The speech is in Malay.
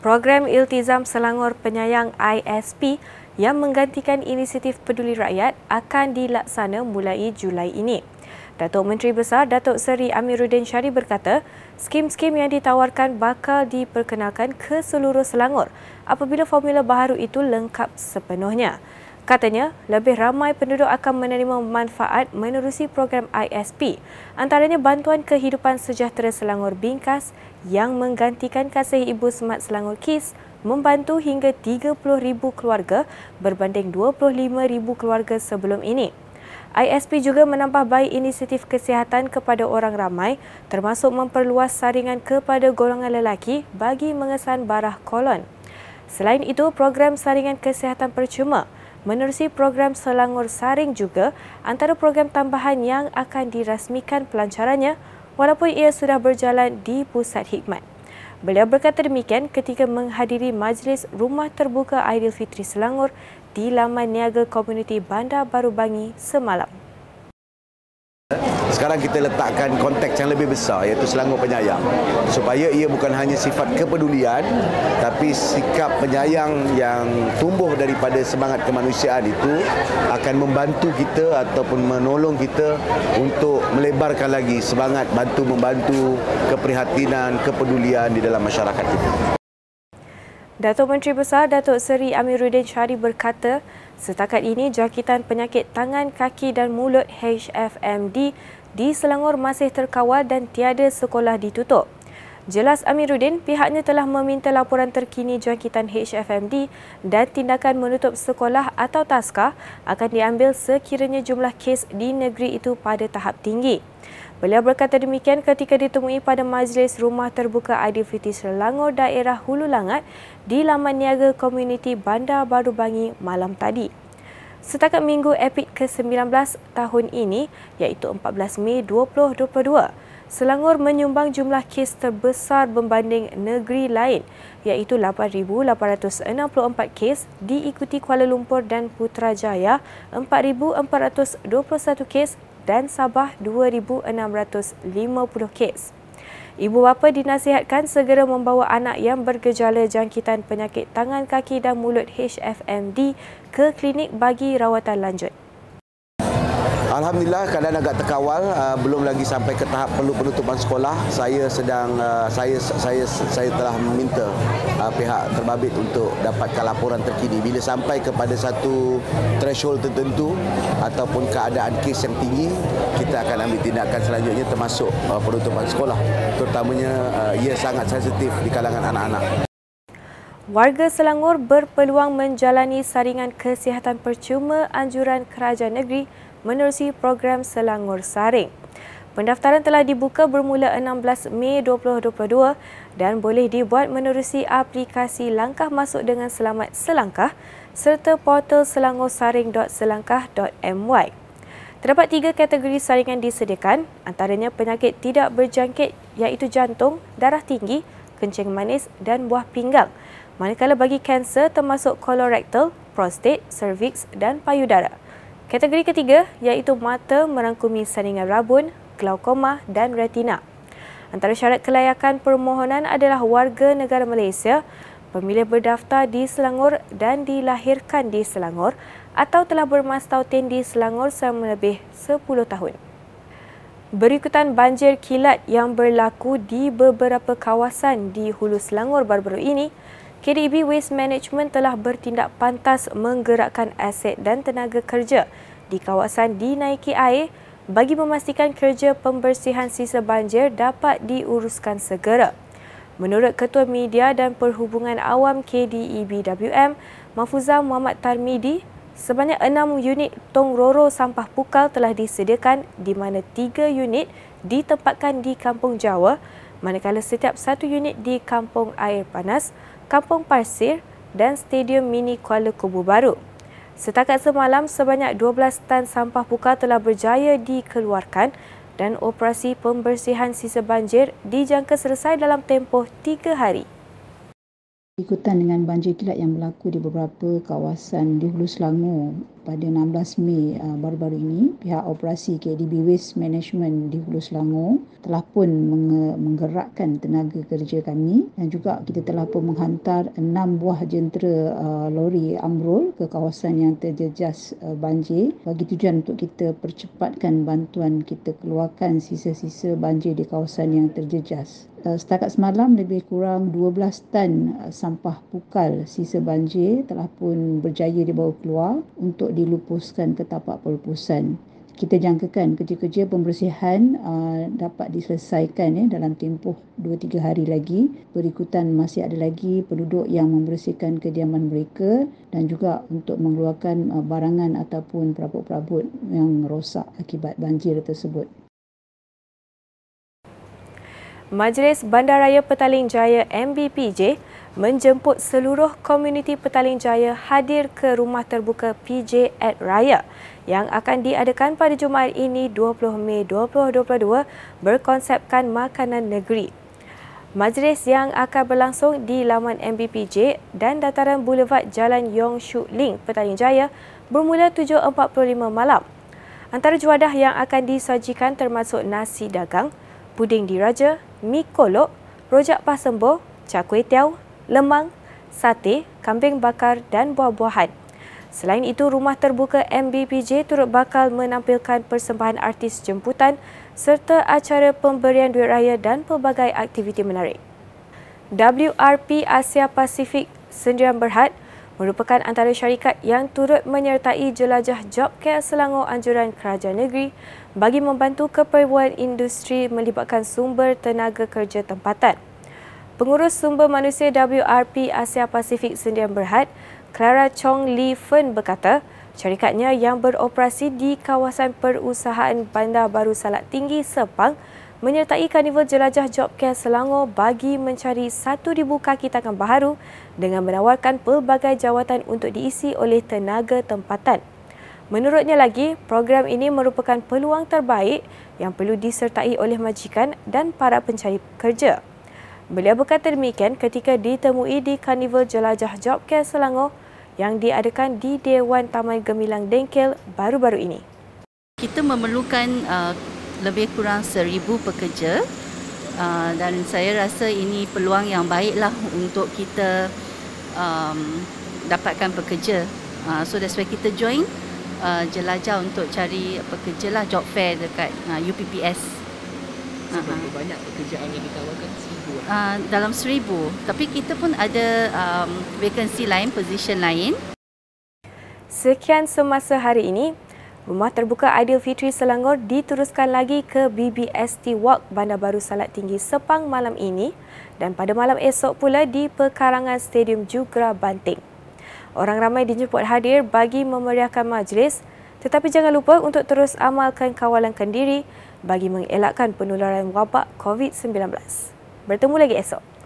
Program Iltizam Selangor Penyayang ISP yang menggantikan inisiatif peduli rakyat akan dilaksana mulai Julai ini. Datuk Menteri Besar Datuk Seri Amiruddin Syari berkata, skim-skim yang ditawarkan bakal diperkenalkan ke seluruh Selangor apabila formula baharu itu lengkap sepenuhnya. Katanya, lebih ramai penduduk akan menerima manfaat menerusi program ISP, antaranya bantuan kehidupan sejahtera Selangor Bingkas yang menggantikan kasih ibu Semat Selangor KIS membantu hingga 30,000 keluarga berbanding 25,000 keluarga sebelum ini. ISP juga menambah baik inisiatif kesihatan kepada orang ramai termasuk memperluas saringan kepada golongan lelaki bagi mengesan barah kolon. Selain itu, program saringan kesihatan percuma Menerusi program Selangor Saring juga antara program tambahan yang akan dirasmikan pelancarannya walaupun ia sudah berjalan di Pusat Hikmat. Beliau berkata demikian ketika menghadiri majlis Rumah Terbuka Aidilfitri Selangor di Laman Niaga Komuniti Bandar Baru Bangi semalam. Sekarang kita letakkan konteks yang lebih besar iaitu Selangor Penyayang supaya ia bukan hanya sifat kepedulian tapi sikap penyayang yang tumbuh daripada semangat kemanusiaan itu akan membantu kita ataupun menolong kita untuk melebarkan lagi semangat bantu membantu keprihatinan kepedulian di dalam masyarakat kita. Datuk Menteri Besar Datuk Seri Amiruddin Syari berkata, setakat ini jangkitan penyakit tangan, kaki dan mulut HFMD di Selangor masih terkawal dan tiada sekolah ditutup. Jelas Amiruddin, pihaknya telah meminta laporan terkini jangkitan HFMD dan tindakan menutup sekolah atau taska akan diambil sekiranya jumlah kes di negeri itu pada tahap tinggi. Beliau berkata demikian ketika ditemui pada majlis Rumah Terbuka Aidilfitri Selangor Daerah Hulu Langat di Laman Niaga Komuniti Bandar Baru Bangi malam tadi. Setakat minggu EPID ke-19 tahun ini iaitu 14 Mei 2022, Selangor menyumbang jumlah kes terbesar berbanding negeri lain iaitu 8,864 kes diikuti Kuala Lumpur dan Putrajaya 4,421 kes dan Sabah 2,650 kes. Ibu bapa dinasihatkan segera membawa anak yang bergejala jangkitan penyakit tangan kaki dan mulut HFMD ke klinik bagi rawatan lanjut. Alhamdulillah keadaan agak terkawal. Uh, belum lagi sampai ke tahap perlu penutupan sekolah. Saya sedang uh, saya saya saya telah meminta uh, pihak terbabit untuk dapatkan laporan terkini. Bila sampai kepada satu threshold tertentu ataupun keadaan kes yang tinggi kita akan ambil tindakan selanjutnya termasuk uh, penutupan sekolah. Terutamanya uh, ia sangat sensitif di kalangan anak-anak Warga Selangor berpeluang menjalani saringan kesihatan percuma anjuran kerajaan negeri menerusi program Selangor Saring. Pendaftaran telah dibuka bermula 16 Mei 2022 dan boleh dibuat menerusi aplikasi Langkah Masuk dengan Selamat Selangkah serta portal selangorsaring.selangkah.my. Terdapat tiga kategori saringan disediakan, antaranya penyakit tidak berjangkit iaitu jantung, darah tinggi, kencing manis dan buah pinggang. Manakala bagi kanser termasuk kolorektal, prostat, cervix dan payudara. Kategori ketiga iaitu mata merangkumi saringan rabun, glaukoma dan retina. Antara syarat kelayakan permohonan adalah warga negara Malaysia, pemilih berdaftar di Selangor dan dilahirkan di Selangor atau telah bermastautin di Selangor selama lebih 10 tahun. Berikutan banjir kilat yang berlaku di beberapa kawasan di Hulu Selangor baru-baru ini, KDB Waste Management telah bertindak pantas menggerakkan aset dan tenaga kerja di kawasan dinaiki air bagi memastikan kerja pembersihan sisa banjir dapat diuruskan segera. Menurut Ketua Media dan Perhubungan Awam KDEBWM, Mafuza Muhammad Tarmidi, sebanyak enam unit tong roro sampah pukal telah disediakan di mana tiga unit ditempatkan di Kampung Jawa manakala setiap satu unit di Kampung Air Panas, Kampung Pasir dan Stadium Mini Kuala Kubu Baru. Setakat semalam, sebanyak 12 tan sampah pukal telah berjaya dikeluarkan dan operasi pembersihan sisa banjir dijangka selesai dalam tempoh 3 hari. Ikutan dengan banjir kilat yang berlaku di beberapa kawasan di Hulu Selangor pada 16 Mei uh, baru-baru ini pihak operasi KDB Waste Management di Hulu Selangor telah pun menggerakkan tenaga kerja kami dan juga kita telah pun menghantar 6 buah jentera uh, lori amrol ke kawasan yang terjejas uh, banjir bagi tujuan untuk kita percepatkan bantuan kita keluarkan sisa-sisa banjir di kawasan yang terjejas. Uh, setakat semalam lebih kurang 12 tan uh, sampah pukal sisa banjir telah pun berjaya dibawa keluar untuk dilupuskan ke tapak pelupusan. Kita jangkakan kerja-kerja pembersihan uh, dapat diselesaikan ya, dalam tempoh 2-3 hari lagi. Berikutan masih ada lagi penduduk yang membersihkan kediaman mereka dan juga untuk mengeluarkan uh, barangan ataupun perabot-perabot yang rosak akibat banjir tersebut. Majlis Bandaraya Petaling Jaya MBPJ menjemput seluruh komuniti Petaling Jaya hadir ke rumah terbuka PJ at Raya yang akan diadakan pada Jumaat ini 20 Mei 2022 berkonsepkan makanan negeri. Majlis yang akan berlangsung di laman MBPJ dan dataran Boulevard Jalan Yong Shu Ling, Petaling Jaya bermula 7.45 malam. Antara juadah yang akan disajikan termasuk nasi dagang, puding diraja, mi kolok, rojak pasembo, cak kuih tiaw, lemang, sate, kambing bakar dan buah-buahan. Selain itu, rumah terbuka MBPJ turut bakal menampilkan persembahan artis jemputan serta acara pemberian duit raya dan pelbagai aktiviti menarik. WRP Asia Pasifik Sendirian Berhad merupakan antara syarikat yang turut menyertai jelajah job care Selangor anjuran kerajaan negeri bagi membantu keperluan industri melibatkan sumber tenaga kerja tempatan. Pengurus Sumber Manusia WRP Asia Pasifik Sendirian Berhad, Clara Chong Lee Fen berkata, syarikatnya yang beroperasi di kawasan perusahaan Bandar Baru Salak Tinggi Sepang menyertai Karnival Jelajah Job Care Selangor bagi mencari 1,000 kaki tangan baharu dengan menawarkan pelbagai jawatan untuk diisi oleh tenaga tempatan. Menurutnya lagi, program ini merupakan peluang terbaik yang perlu disertai oleh majikan dan para pencari kerja. Beliau berkata demikian ketika ditemui di Karnival Jelajah Job Care Selangor yang diadakan di Dewan Taman Gemilang Dengkel baru-baru ini. Kita memerlukan uh, lebih kurang seribu pekerja uh, dan saya rasa ini peluang yang baiklah untuk kita um, dapatkan pekerja. Uh, so that's why kita join uh, jelajah untuk cari pekerja lah job fair dekat uh, UPPS. Berapa uh-huh. banyak pekerjaan yang ditawarkan? Seribu? Uh, dalam seribu. Tapi kita pun ada um, vacancy lain, position lain. Sekian semasa hari ini. Rumah Terbuka Aidilfitri Selangor diteruskan lagi ke BBST Walk Bandar Baru Salat Tinggi Sepang malam ini dan pada malam esok pula di Pekarangan Stadium Jugra Banting. Orang ramai dijemput hadir bagi memeriahkan majlis tetapi jangan lupa untuk terus amalkan kawalan kendiri bagi mengelakkan penularan wabak COVID-19. Bertemu lagi esok.